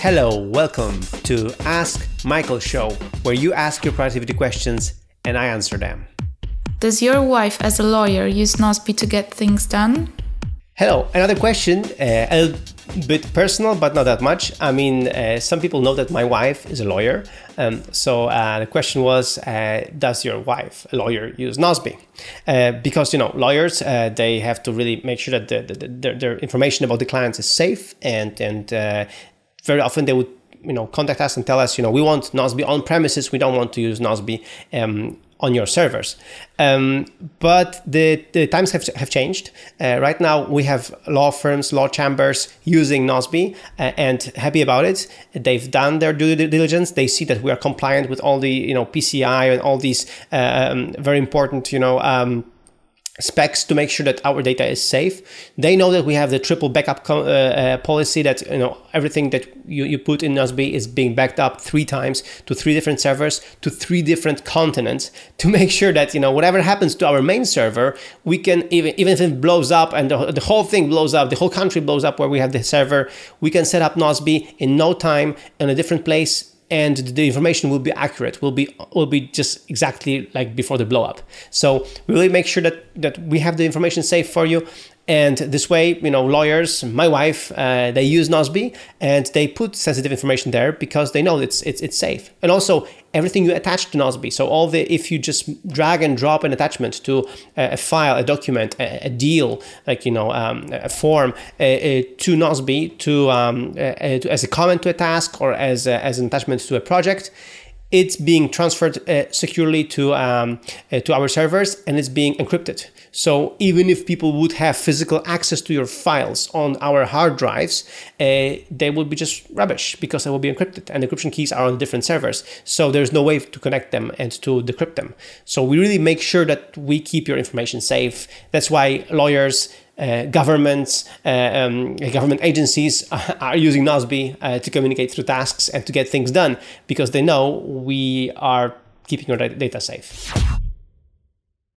Hello, welcome to Ask Michael Show, where you ask your productivity questions and I answer them. Does your wife, as a lawyer, use Nozbe to get things done? Hello, another question, uh, a bit personal, but not that much. I mean, uh, some people know that my wife is a lawyer. Um, so uh, the question was, uh, does your wife, a lawyer, use Nozbe? Uh, because, you know, lawyers, uh, they have to really make sure that the, the, the, their information about the clients is safe and, and very often they would you know contact us and tell us you know we want Nozbe on premises we don't want to use Nozbe um, on your servers. Um, but the, the times have, have changed. Uh, right now we have law firms law chambers using Nozbe uh, and happy about it. They've done their due diligence. They see that we are compliant with all the you know PCI and all these uh, um, very important you know um, specs to make sure that our data is safe. They know that we have the triple backup uh, uh, policy that you know everything that you, you put in Nozbe is being backed up three times to three different servers to three different continents to make sure that you know whatever happens to our main server, we can even even if it blows up and the, the whole thing blows up, the whole country blows up where we have the server, we can set up Nozbe in no time in a different place and the information will be accurate will be will be just exactly like before the blow up. So we really make sure that that we have the information safe for you and this way, you know, lawyers, my wife, uh, they use Nozbe and they put sensitive information there because they know it's, it's, it's safe. And also everything you attach to Nozbe. So all the, if you just drag and drop an attachment to a, a file, a document, a, a, deal, like, you know, um, a form uh, uh, to Nozbe to, um, uh, to, as a comment to a task or as, a, as an attachment to a project, it's being transferred uh, securely to um, uh, to our servers and it's being encrypted. So even if people would have physical access to your files on our hard drives, uh, they would be just rubbish because they will be encrypted and encryption keys are on different servers. So there's no way to connect them and to decrypt them. So we really make sure that we keep your information safe. That's why lawyers uh, governments, uh, um, government agencies are using Nozbe uh, to communicate through tasks and to get things done because they know we are keeping our data safe.